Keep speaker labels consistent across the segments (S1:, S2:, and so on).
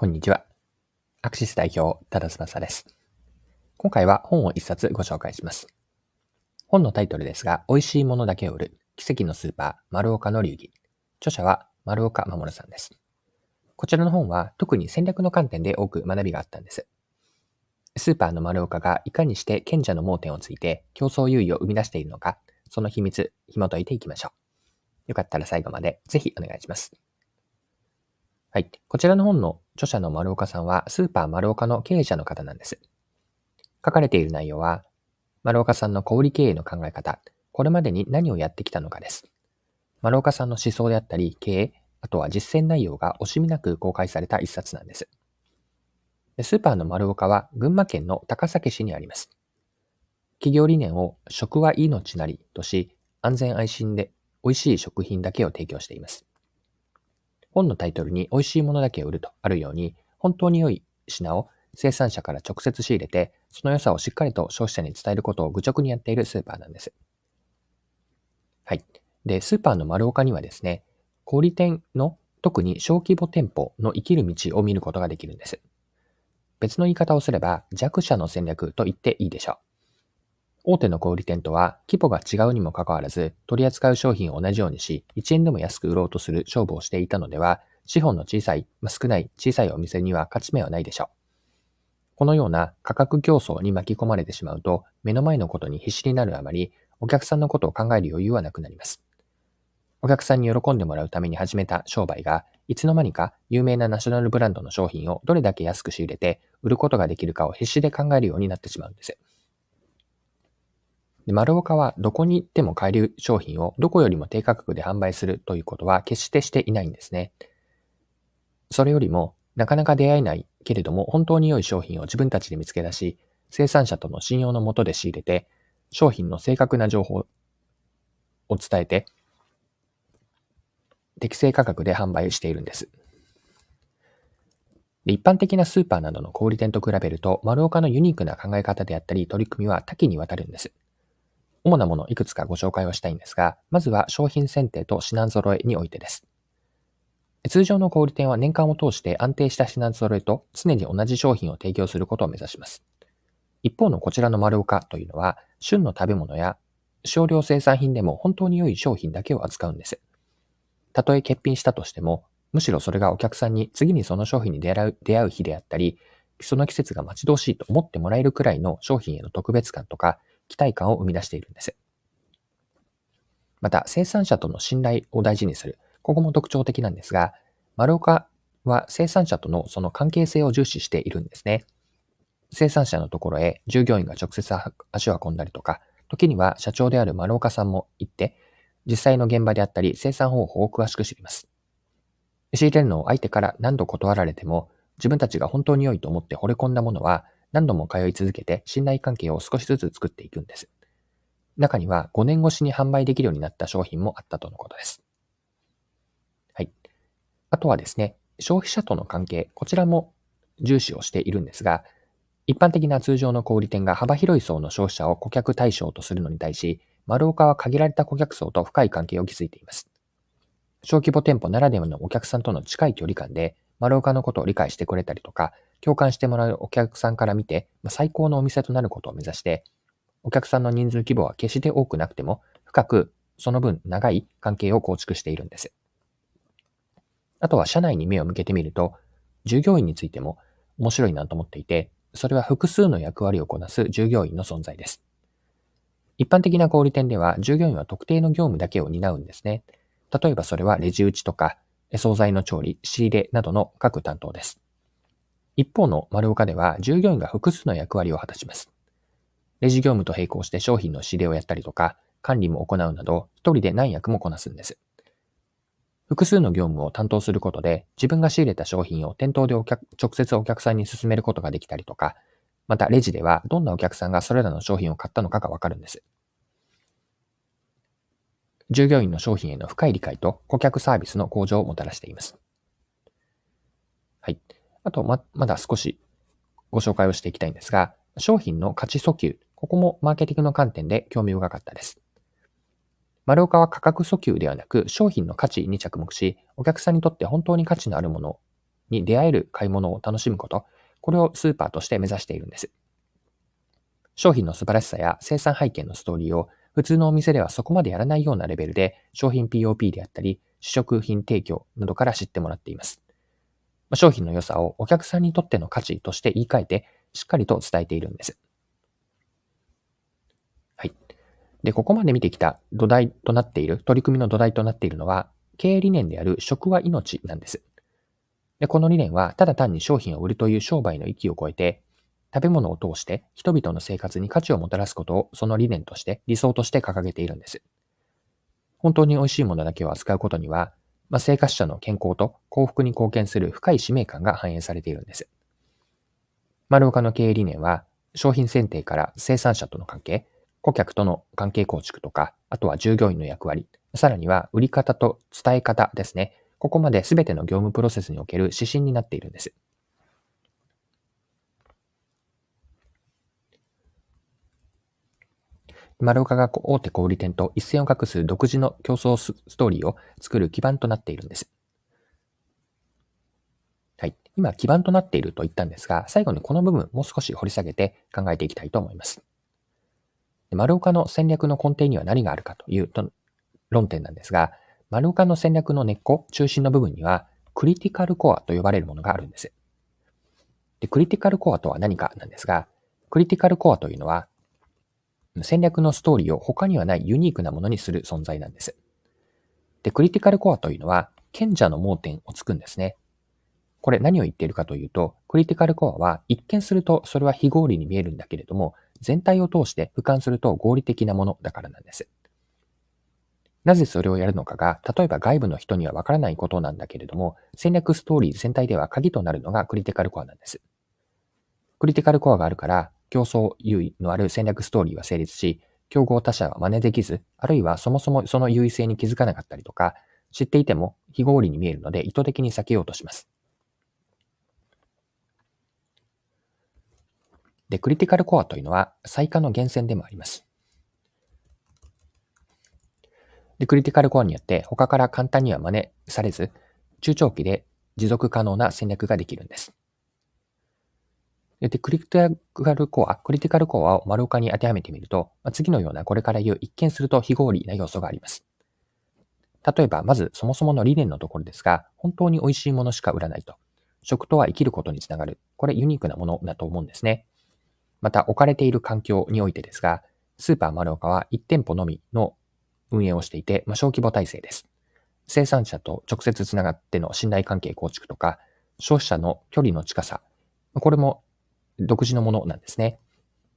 S1: こんにちは。アクシス代表、ただ翼です。今回は本を一冊ご紹介します。本のタイトルですが、美味しいものだけを売る、奇跡のスーパー、丸岡の流儀。著者は丸岡守さんです。こちらの本は特に戦略の観点で多く学びがあったんです。スーパーの丸岡がいかにして賢者の盲点をついて競争優位を生み出しているのか、その秘密、紐解いていきましょう。よかったら最後までぜひお願いします。はい。こちらの本の著者の丸岡さんは、スーパー丸岡の経営者の方なんです。書かれている内容は、丸岡さんの小売経営の考え方、これまでに何をやってきたのかです。丸岡さんの思想であったり、経営、あとは実践内容が惜しみなく公開された一冊なんです。スーパーの丸岡は群馬県の高崎市にあります。企業理念を食は命なりとし、安全安心で美味しい食品だけを提供しています。本のタイトルに美味しいものだけを売るとあるように、本当に良い品を生産者から直接仕入れて、その良さをしっかりと消費者に伝えることを愚直にやっているスーパーなんです。はい。で、スーパーの丸岡にはですね、小売店の特に小規模店舗の生きる道を見ることができるんです。別の言い方をすれば弱者の戦略と言っていいでしょう。大手の小売店とは規模が違うにもかかわらず、取り扱う商品を同じようにし、1円でも安く売ろうとする勝負をしていたのでは、資本の小さい、まあ少ない小さいお店には勝ち目はないでしょう。このような価格競争に巻き込まれてしまうと、目の前のことに必死になるあまり、お客さんのことを考える余裕はなくなります。お客さんに喜んでもらうために始めた商売が、いつの間にか有名なナショナルブランドの商品をどれだけ安く仕入れて売ることができるかを必死で考えるようになってしまうんです。で丸岡はどこに行っても買える商品をどこよりも低価格で販売するということは決してしていないんですね。それよりも、なかなか出会えないけれども本当に良い商品を自分たちで見つけ出し、生産者との信用のもとで仕入れて、商品の正確な情報を伝えて、適正価格で販売しているんです。一般的なスーパーなどの小売店と比べると、丸岡のユニークな考え方であったり取り組みは多岐にわたるんです。主なものいくつかご紹介をしたいんですが、まずは商品選定と品揃えにおいてです。通常の小売店は年間を通して安定した品揃えと常に同じ商品を提供することを目指します。一方のこちらの丸岡というのは、旬の食べ物や少量生産品でも本当に良い商品だけを扱うんです。たとえ欠品したとしても、むしろそれがお客さんに次にその商品に出会う出会う日であったり、その季節が待ち遠しいと思ってもらえるくらいの商品への特別感とか、期待感を生み出しているんです。また、生産者との信頼を大事にする。ここも特徴的なんですが、丸岡は生産者とのその関係性を重視しているんですね。生産者のところへ従業員が直接足を運んだりとか、時には社長である丸岡さんも行って、実際の現場であったり生産方法を詳しく知ります。仕入れるのを相手から何度断られても、自分たちが本当に良いと思って惚れ込んだものは、何度も通い続けて信頼関係を少しずつ作っていくんです。中には5年越しに販売できるようになった商品もあったとのことです。はい。あとはですね、消費者との関係、こちらも重視をしているんですが、一般的な通常の小売店が幅広い層の消費者を顧客対象とするのに対し、丸岡は限られた顧客層と深い関係を築いています。小規模店舗ならではのお客さんとの近い距離感で、丸岡のことを理解してくれたりとか、共感してもらうお客さんから見て、最高のお店となることを目指して、お客さんの人数規模は決して多くなくても、深くその分長い関係を構築しているんです。あとは社内に目を向けてみると、従業員についても面白いなと思っていて、それは複数の役割をこなす従業員の存在です。一般的な小売店では従業員は特定の業務だけを担うんですね。例えばそれはレジ打ちとか、惣菜の調理、仕入れなどの各担当です。一方の丸岡では従業員が複数の役割を果たします。レジ業務と並行して商品の仕入れをやったりとか、管理も行うなど、一人で何役もこなすんです。複数の業務を担当することで、自分が仕入れた商品を店頭でお客直接お客さんに進めることができたりとか、またレジではどんなお客さんがそれらの商品を買ったのかがわかるんです。従業員の商品への深い理解と顧客サービスの向上をもたらしています。はい。あと、ま、まだ少しご紹介をしていきたいんですが、商品の価値訴求。ここもマーケティングの観点で興味深かったです。丸岡は価格訴求ではなく商品の価値に着目し、お客さんにとって本当に価値のあるものに出会える買い物を楽しむこと、これをスーパーとして目指しているんです。商品の素晴らしさや生産背景のストーリーを普通のお店ではそこまでやらないようなレベルで商品 POP であったり試食品提供などから知ってもらっています。商品の良さをお客さんにとっての価値として言い換えてしっかりと伝えているんです。はい。で、ここまで見てきた土台となっている、取り組みの土台となっているのは、経営理念である食は命なんです。で、この理念は、ただ単に商品を売るという商売の域を超えて、食べ物を通して人々の生活に価値をもたらすことをその理念として理想として掲げているんです。本当に美味しいものだけを扱うことには、まあ、生活者の健康と幸福に貢献する深い使命感が反映されているんです。丸岡の経営理念は、商品選定から生産者との関係、顧客との関係構築とか、あとは従業員の役割、さらには売り方と伝え方ですね。ここまで全ての業務プロセスにおける指針になっているんです。丸岡が大手小売店と一線を画す独自の競争ストーリーを作る基盤となっているんです。はい。今、基盤となっていると言ったんですが、最後にこの部分もう少し掘り下げて考えていきたいと思います。丸岡の戦略の根底には何があるかという論点なんですが、丸岡の戦略の根っこ、中心の部分には、クリティカルコアと呼ばれるものがあるんです。で、クリティカルコアとは何かなんですが、クリティカルコアというのは、戦略のストーリーを他にはないユニークなものにする存在なんです。で、クリティカルコアというのは、賢者の盲点をつくんですね。これ何を言っているかというと、クリティカルコアは一見するとそれは非合理に見えるんだけれども、全体を通して俯瞰すると合理的なものだからなんです。なぜそれをやるのかが、例えば外部の人にはわからないことなんだけれども、戦略ストーリー全体では鍵となるのがクリティカルコアなんです。クリティカルコアがあるから、競争優位のある戦略ストーリーは成立し、競合他社は真似できず、あるいはそもそもその優位性に気づかなかったりとか、知っていても非合理に見えるので意図的に避けようとします。で、クリティカルコアというのは、最下の源泉でもあります。で、クリティカルコアによって他から簡単には真似されず、中長期で持続可能な戦略ができるんです。で、クリティカルコア、クリティカルコアを丸岡に当てはめてみると、次のようなこれから言う一見すると非合理な要素があります。例えば、まずそもそもの理念のところですが、本当に美味しいものしか売らないと。食とは生きることにつながる。これユニークなものだと思うんですね。また、置かれている環境においてですが、スーパー丸岡は1店舗のみの運営をしていて、まあ、小規模体制です。生産者と直接つながっての信頼関係構築とか、消費者の距離の近さ、これも独自のものなんですね。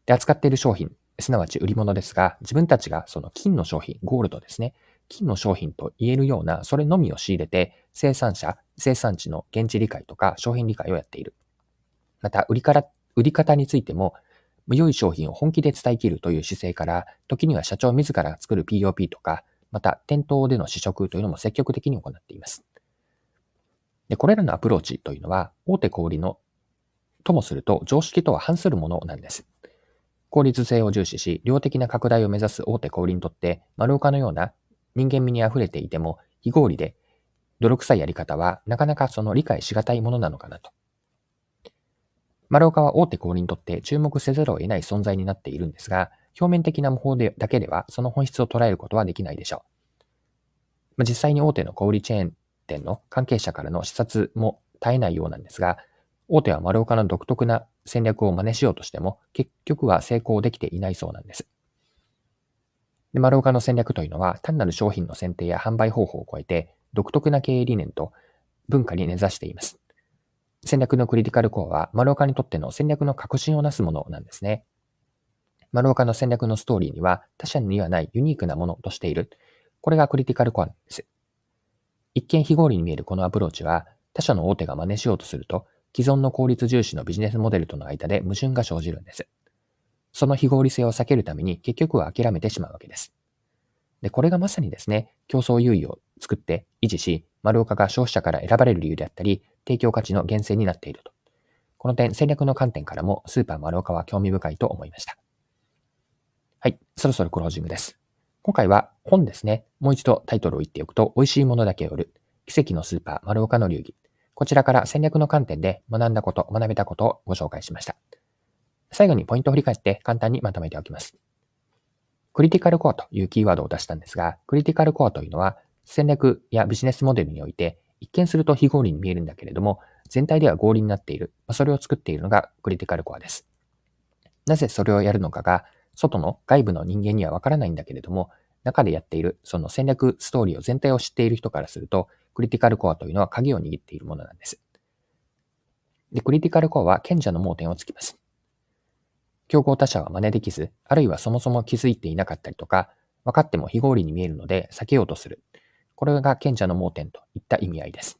S1: で、扱っている商品、すなわち売り物ですが、自分たちがその金の商品、ゴールドですね。金の商品と言えるような、それのみを仕入れて、生産者、生産地の現地理解とか商品理解をやっている。また、売りから、売り方についても、良い商品を本気で伝えきるという姿勢から、時には社長自ら作る POP とか、また店頭での試食というのも積極的に行っています。でこれらのアプローチというのは、大手小売りのともすると常識とは反するものなんです。効率性を重視し、量的な拡大を目指す大手小売にとって、丸岡のような人間味に溢れていても、非合理で泥臭いやり方は、なかなかその理解しがたいものなのかなと。丸岡は大手小売にとって注目せざるを得ない存在になっているんですが、表面的な模倣でだけではその本質を捉えることはできないでしょう。ま実際に大手の小売チェーン店の関係者からの視察も絶えないようなんですが、大手は丸岡の独特な戦略を真似しようとしても、結局は成功できていないそうなんです。で丸岡の戦略というのは、単なる商品の選定や販売方法を超えて、独特な経営理念と文化に根ざしています。戦略のクリティカルコアは、丸岡にとっての戦略の革新をなすものなんですね。丸岡の戦略のストーリーには、他社にはないユニークなものとしている。これがクリティカルコアなんです。一見非合理に見えるこのアプローチは、他社の大手が真似しようとすると、既存の効率重視のビジネスモデルとの間で矛盾が生じるんです。その非合理性を避けるために結局は諦めてしまうわけです。で、これがまさにですね、競争優位を作って維持し、丸岡が消費者から選ばれる理由であったり、提供価値の源泉になっていると。この点、戦略の観点からもスーパー丸岡は興味深いと思いました。はい、そろそろクロージングです。今回は本ですね。もう一度タイトルを言っておくと、美味しいものだけを売る。奇跡のスーパー丸岡の流儀。こちらから戦略の観点で学んだこと、学べたことをご紹介しました。最後にポイントを振り返って簡単にまとめておきます。クリティカルコアというキーワードを出したんですが、クリティカルコアというのは戦略やビジネスモデルにおいて一見すると非合理に見えるんだけれども、全体では合理になっている、それを作っているのがクリティカルコアです。なぜそれをやるのかが、外の外部の人間にはわからないんだけれども、中でやっているその戦略ストーリーを全体を知っている人からすると、クリティカルコアというのは鍵を握っているものなんです。で、クリティカルコアは賢者の盲点をつきます。競合他社は真似できず、あるいはそもそも気づいていなかったりとか、分かっても非合理に見えるので避けようとする。これが賢者の盲点といった意味合いです。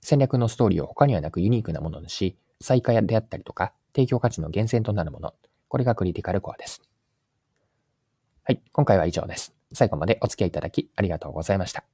S1: 戦略のストーリーを他にはなくユニークなものにし、再開であったりとか、提供価値の源泉となるもの。これがクリティカルコアです。はい、今回は以上です。最後までお付き合いいただきありがとうございました。